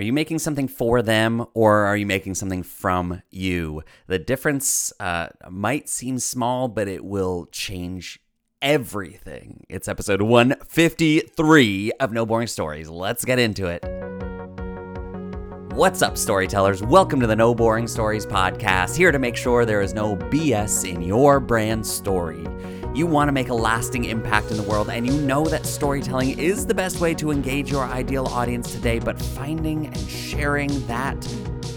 Are you making something for them or are you making something from you? The difference uh, might seem small, but it will change everything. It's episode 153 of No Boring Stories. Let's get into it. What's up, storytellers? Welcome to the No Boring Stories podcast, here to make sure there is no BS in your brand story. You want to make a lasting impact in the world, and you know that storytelling is the best way to engage your ideal audience today, but finding and sharing that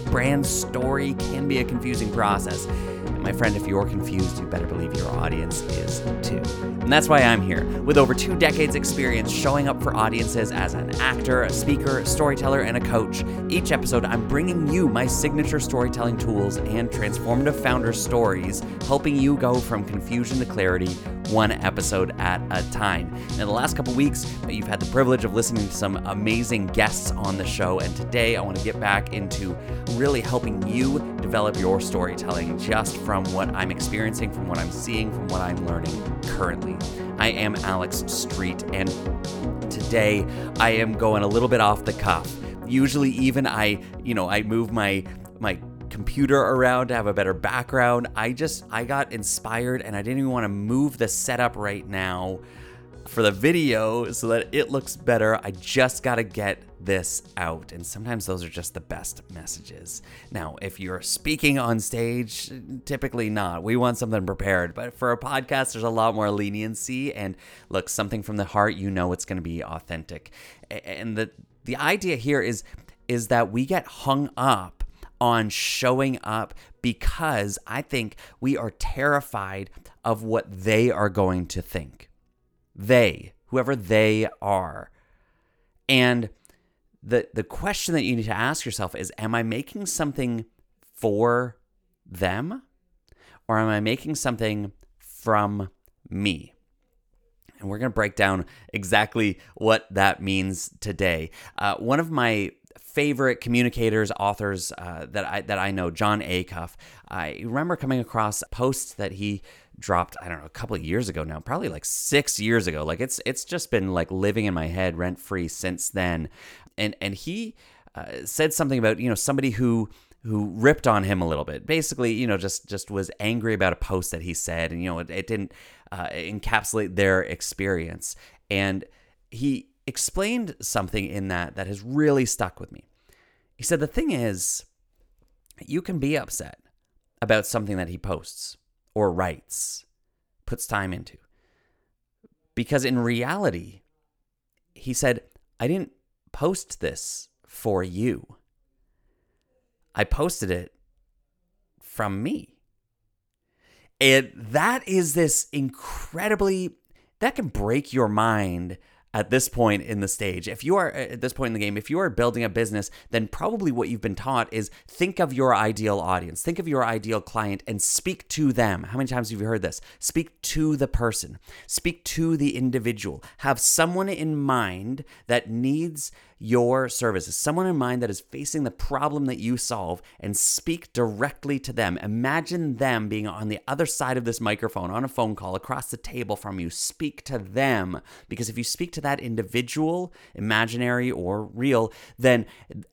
brand story can be a confusing process. And my friend, if you're confused, you better believe your audience is too. And that's why I'm here. With over two decades' experience showing up for audiences as an actor, a speaker, a storyteller, and a coach, each episode I'm bringing you my signature storytelling tools and transformative founder stories, helping you go from confusion to clarity one episode at a time. In the last couple weeks, uh, you've had the privilege of listening to some amazing guests on the show, and today I want to get back into really helping you develop your storytelling just from what I'm experiencing, from what I'm seeing, from what I'm learning currently. I am Alex Street, and today I am going a little bit off the cuff. Usually, even I, you know, I move my my computer around to have a better background. I just I got inspired, and I didn't even want to move the setup right now for the video so that it looks better. I just got to get this out. And sometimes those are just the best messages. Now, if you're speaking on stage, typically not. We want something prepared. But for a podcast, there's a lot more leniency. And look, something from the heart, you know it's going to be authentic. And the, the idea here is, is that we get hung up on showing up because I think we are terrified of what they are going to think they, whoever they are. And the the question that you need to ask yourself is am I making something for them or am I making something from me? And we're going to break down exactly what that means today. Uh, one of my favorite communicators, authors uh, that I that I know, Jon Acuff. I remember coming across posts that he dropped I don't know a couple of years ago now, probably like 6 years ago. Like it's it's just been like living in my head rent free since then. And and he uh, said something about, you know, somebody who who ripped on him a little bit. Basically, you know, just just was angry about a post that he said and you know, it, it didn't uh, encapsulate their experience. And he explained something in that that has really stuck with me. He said the thing is you can be upset about something that he posts or writes, puts time into. Because in reality, he said, I didn't post this for you. I posted it from me. And that is this incredibly, that can break your mind at this point in the stage. If you are uh, at this point in the game, if you are building a business, then probably what you've been taught is think of your ideal audience, think of your ideal client and speak to them. How many times have you heard this? Speak to the person, speak to the individual. Have someone in mind that needs your services, someone in mind that is facing the problem that you solve, and speak directly to them. Imagine them being on the other side of this microphone on a phone call across the table from you. Speak to them because if you speak to that individual, imaginary or real, then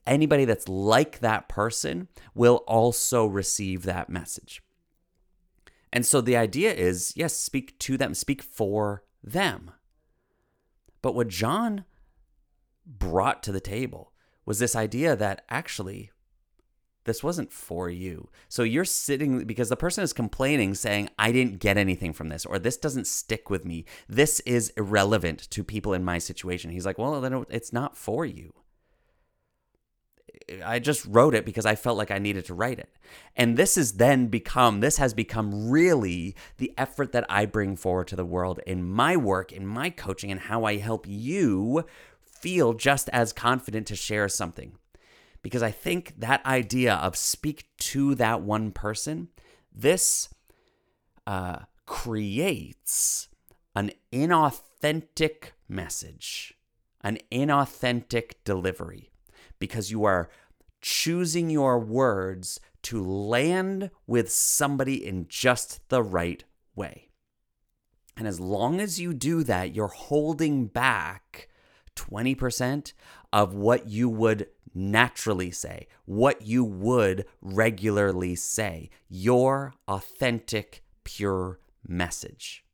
anybody that's like that person will also receive that message. And so the idea is yes, speak to them, speak for them. But what Jon brought to the table was this idea that actually this wasn't for you. So you're sitting because the person is complaining, saying, I didn't get anything from this, or this doesn't stick with me. This is irrelevant to people in my situation. He's like, Well, then it's not for you. I just wrote it because I felt like I needed to write it. And this has then become, this has become really the effort that I bring forward to the world in my work, in my coaching, and how I help you feel just as confident to share something. Because I think that idea of speak to that one person, this uh, creates an inauthentic message, an inauthentic delivery, because you are choosing your words to land with somebody in just the right way. And as long as you do that, you're holding back 20% of what you would naturally say, what you would regularly say, your authentic, pure message.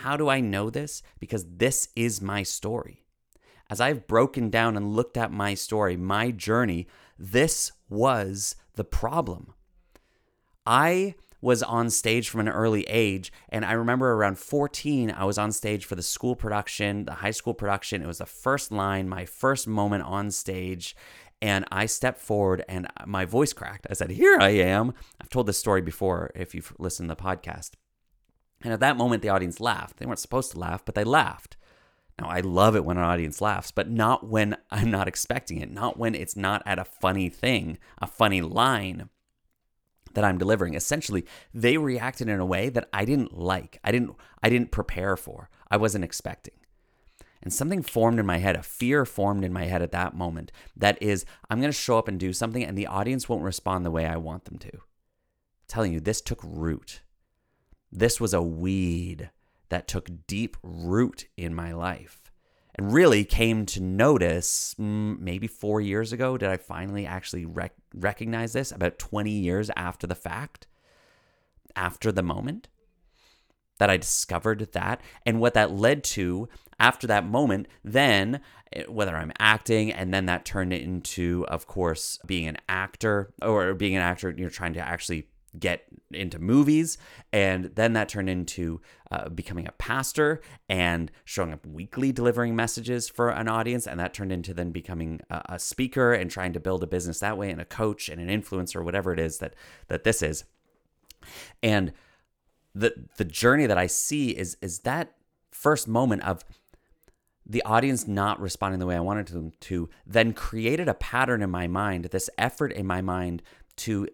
How do I know this? Because this is my story. As I've broken down and looked at my story, my journey, this was the problem. I was on stage from an early age. And I remember around 14, I was on stage for the school production, the high school production. It was the first line, my first moment on stage. And I stepped forward and my voice cracked. I said, Here I am. I've told this story before if you've listened to the podcast. And at that moment, the audience laughed. They weren't supposed to laugh, but they laughed. Now, I love it when an audience laughs, but not when I'm not expecting it, not when it's not at a funny thing, a funny line that I'm delivering. Essentially, they reacted in a way that I didn't like. I didn't I didn't prepare for. I wasn't expecting. And something formed in my head, a fear formed in my head at that moment that is I'm going to show up and do something and the audience won't respond the way I want them to. I'm telling you, this took root. This was a weed that took deep root in my life and really came to notice mm, maybe four years ago. Did I finally actually rec- recognize this about 20 years after the fact, after the moment? That I discovered that, and what that led to after that moment, then eh, whether I'm acting, and then that turned into, of course, being an actor or being an actor, you're trying to actually get into movies. And then that turned into uh, becoming a pastor and showing up weekly delivering messages for an audience. And that turned into then becoming a, a speaker and trying to build a business that way and a coach and an influencer, whatever it is that, that this is. And the, the journey that I see is, is that first moment of the audience not responding the way I wanted them to, then created a pattern in my mind, this effort in my mind to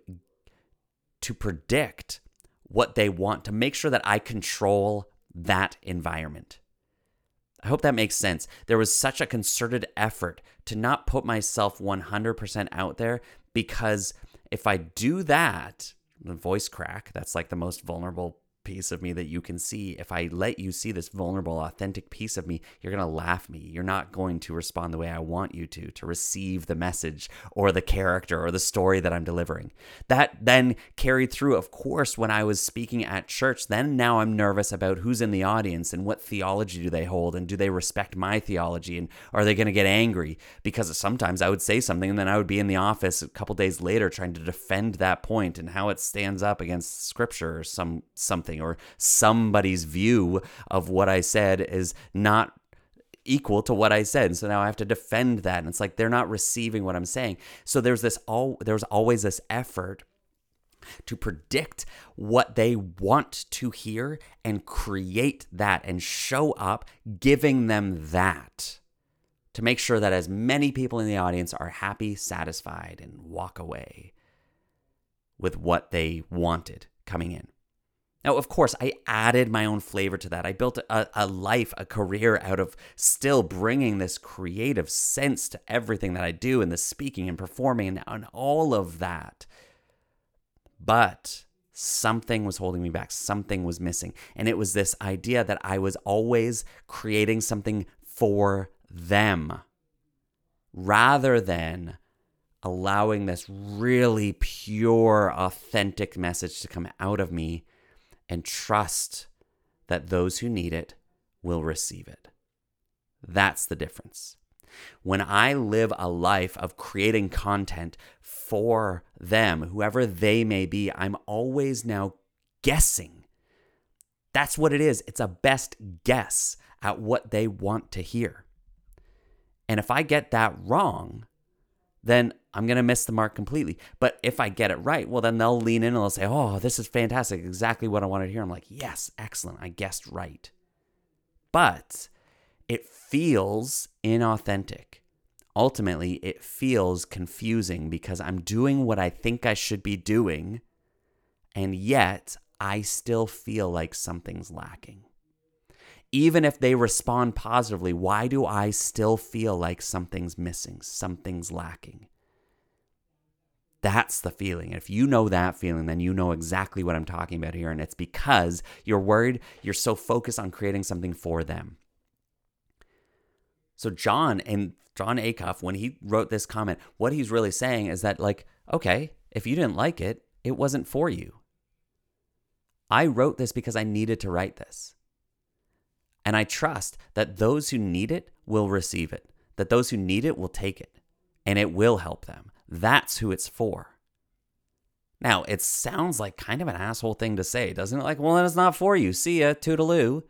to predict what they want, to make sure that I control that environment. I hope that makes sense. There was such a concerted effort to not put myself 100% out there because if I do that, the voice crack, that's like the most vulnerable piece of me that you can see. If I let you see this vulnerable, authentic piece of me, you're going to laugh me. You're not going to respond the way I want you to, to receive the message or the character or the story that I'm delivering. That then carried through, of course, when I was speaking at church. Then now I'm nervous about who's in the audience and what theology do they hold and do they respect my theology and are they going to get angry? Because sometimes I would say something and then I would be in the office a couple days later trying to defend that point and how it stands up against scripture or some something something or somebody's view of what I said is not equal to what I said. So now I have to defend that. And it's like they're not receiving what I'm saying. So there's this all there's always this effort to predict what they want to hear and create that and show up giving them that to make sure that as many people in the audience are happy, satisfied, and walk away with what they wanted coming in. Now, of course, I added my own flavor to that. I built a, a, life, a career out of still bringing this creative sense to everything that I do and the speaking and performing and, and all of that. But something was holding me back, something was missing. And it was this idea that I was always creating something for them rather than allowing this really pure, authentic message to come out of me and trust that those who need it will receive it. That's the difference. When I live a life of creating content for them, whoever they may be, I'm always now guessing. That's what it is. It's a best guess at what they want to hear. And if I get that wrong, then I'm going to miss the mark completely. But if I get it right, well, then they'll lean in and they'll say, Oh, this is fantastic. Exactly what I wanted to hear. I'm like, Yes, excellent. I guessed right. But it feels inauthentic. Ultimately, it feels confusing because I'm doing what I think I should be doing, and yet I still feel like something's lacking even if they respond positively, why do I still feel like something's missing, something's lacking? That's the feeling. If you know that feeling, then you know exactly what I'm talking about here. And it's because you're worried, you're so focused on creating something for them. So Jon and Jon Acuff, when he wrote this comment, what he's really saying is that, like, okay, if you didn't like it, it wasn't for you. I wrote this because I needed to write this. And I trust that those who need it will receive it, that those who need it will take it, and it will help them. That's who it's for. Now, it sounds like kind of an asshole thing to say, doesn't it? Like, well, then it's not for you. See ya, toodaloo.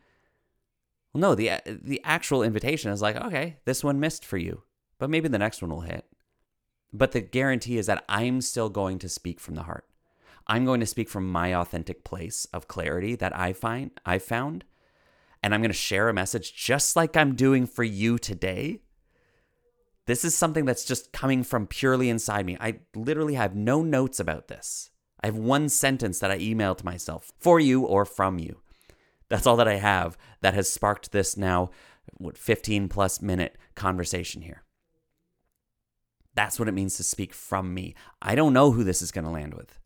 Well, no, the the actual invitation is like, okay, this one missed for you, but maybe the next one will hit. But the guarantee is that I'm still going to speak from the heart. I'm going to speak from my authentic place of clarity that I find I found, and I'm going to share a message just like I'm doing for you today. This is something that's just coming from purely inside me. I literally have no notes about this. I have one sentence that I emailed to myself for you or from you. That's all that I have that has sparked this now, what, 15 plus minute conversation here. That's what it means to speak from me. I don't know who this is going to land with.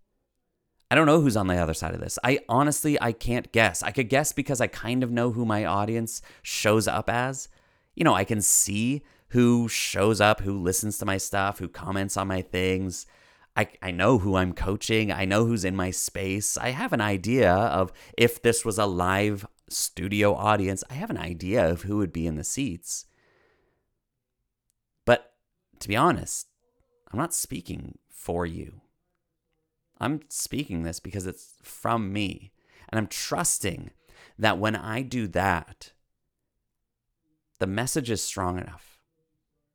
I don't know who's on the other side of this. I honestly I can't guess. I could guess because I kind of know who my audience shows up as. You know, I can see who shows up, who listens to my stuff, who comments on my things. I, I know who I'm coaching. I know who's in my space. I have an idea of if this was a live studio audience, I have an idea of who would be in the seats. But to be honest, I'm not speaking for you. I'm speaking this because it's from me. And I'm trusting that when I do that, the message is strong enough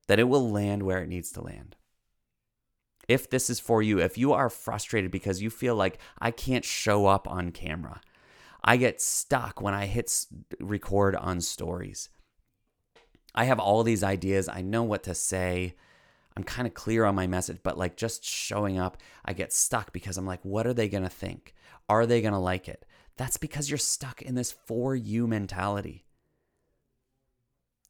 that it will land where it needs to land if this is for you, if you are frustrated because you feel like I can't show up on camera, I get stuck when I hit record on stories. I have all these ideas. I know what to say. I'm kind of clear on my message, but like just showing up, I get stuck because I'm like, what are they going to think? Are they going to like it? That's because you're stuck in this for you mentality.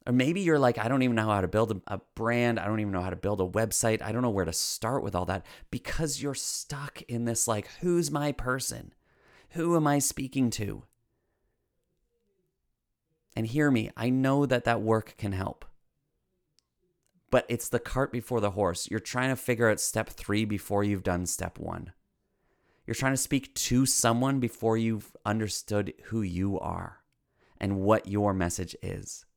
Or maybe you're like, I don't even know how to build a, brand. I don't even know how to build a website. I don't know where to start with all that because you're stuck in this like, who's my person? Who am I speaking to? And hear me, I know that that work can help. But it's the cart before the horse. You're trying to figure out step three before you've done step one. You're trying to speak to someone before you've understood who you are and what your message is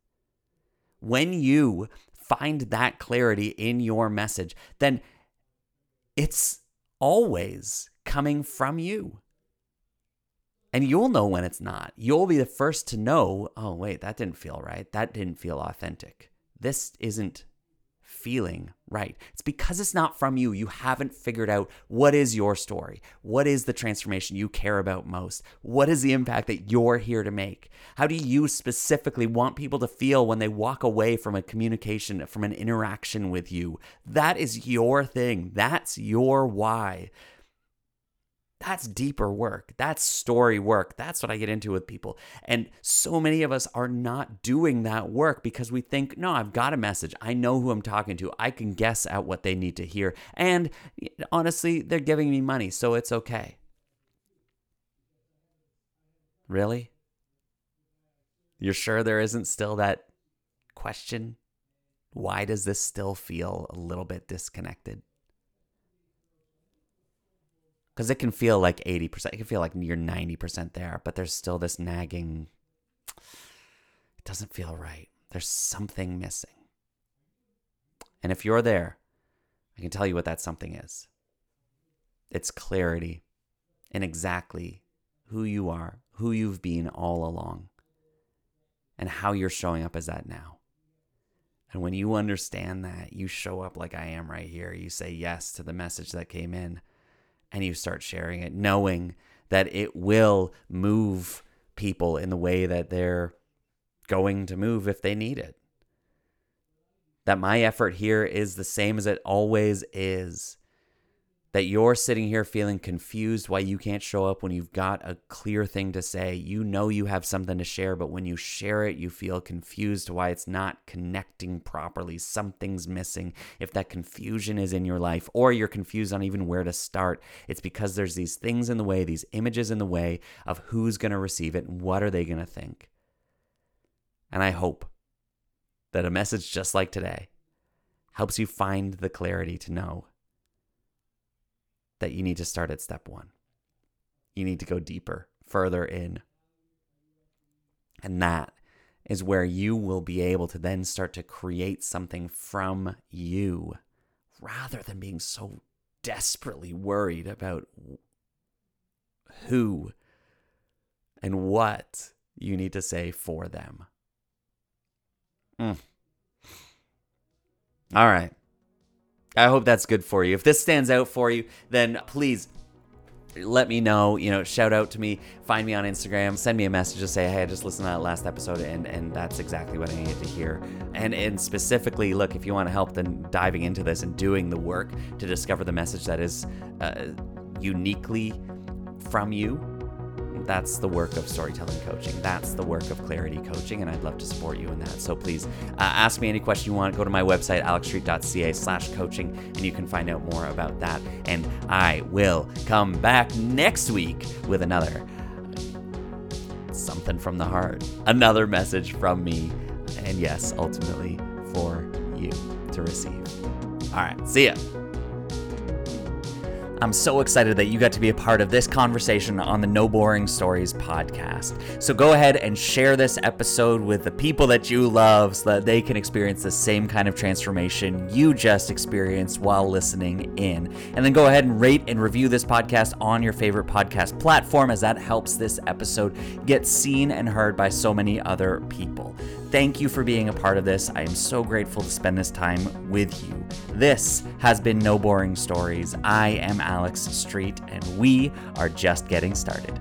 when you find that clarity in your message, then it's always coming from you. And you'll know when it's not. You'll be the first to know, oh, wait, that didn't feel right. That didn't feel authentic. This isn't feeling right. It's because it's not from you. You haven't figured out what is your story? What is the transformation you care about most? What is the impact that you're here to make? How do you specifically want people to feel when they walk away from a communication, from an interaction with you? That is your thing. That's your why. That's deeper work. That's story work. That's what I get into with people. And so many of us are not doing that work because we think, no, I've got a message. I know who I'm talking to. I can guess at what they need to hear. And honestly, they're giving me money, so it's okay. Really? You're sure there isn't still that question? Why does this still feel a little bit disconnected? Because it can feel like 80%. It can feel like you're 90% there, but there's still this nagging. It doesn't feel right. There's something missing. And if you're there, I can tell you what that something is it's clarity in exactly who you are, who you've been all along, and how you're showing up as that now. And when you understand that, you show up like I am right here. You say yes to the message that came in and you start sharing it, knowing that it will move people in the way that they're going to move if they need it. That my effort here is the same as it always is that you're sitting here feeling confused why you can't show up when you've got a clear thing to say. You know you have something to share, but when you share it, you feel confused why it's not connecting properly. Something's missing. If that confusion is in your life, or you're confused on even where to start, it's because there's these things in the way, these images in the way of who's going to receive it and what are they going to think. And I hope, that a message just like today helps you find the clarity to know that you need to start at step one. You need to go deeper, further in. And that is where you will be able to then start to create something from you rather than being so desperately worried about who and what you need to say for them. Mm. All right. I hope that's good for you. If this stands out for you, then please let me know. You know, shout out to me, find me on Instagram, send me a message, just say, hey, I just listened to that last episode, and and that's exactly what I needed to hear. And and specifically, look, if you want to help, then diving into this and doing the work to discover the message that is uh, uniquely from you that's the work of storytelling coaching. That's the work of clarity coaching, and I'd love to support you in that. So please uh, ask me any question you want. Go to my website, alexstreet.ca slash coaching, and you can find out more about that. And I will come back next week with another something from the heart, another message from me, and yes, ultimately for you to receive. All right, see ya. I'm so excited that you got to be a part of this conversation on the No Boring Stories podcast. So go ahead and share this episode with the people that you love so that they can experience the same kind of transformation you just experienced while listening in. And then go ahead and rate and review this podcast on your favorite podcast platform, as that helps this episode get seen and heard by so many other people. Thank you for being a part of this. I am so grateful to spend this time with you. This has been No Boring Stories. I am Alex Street, and we are just getting started.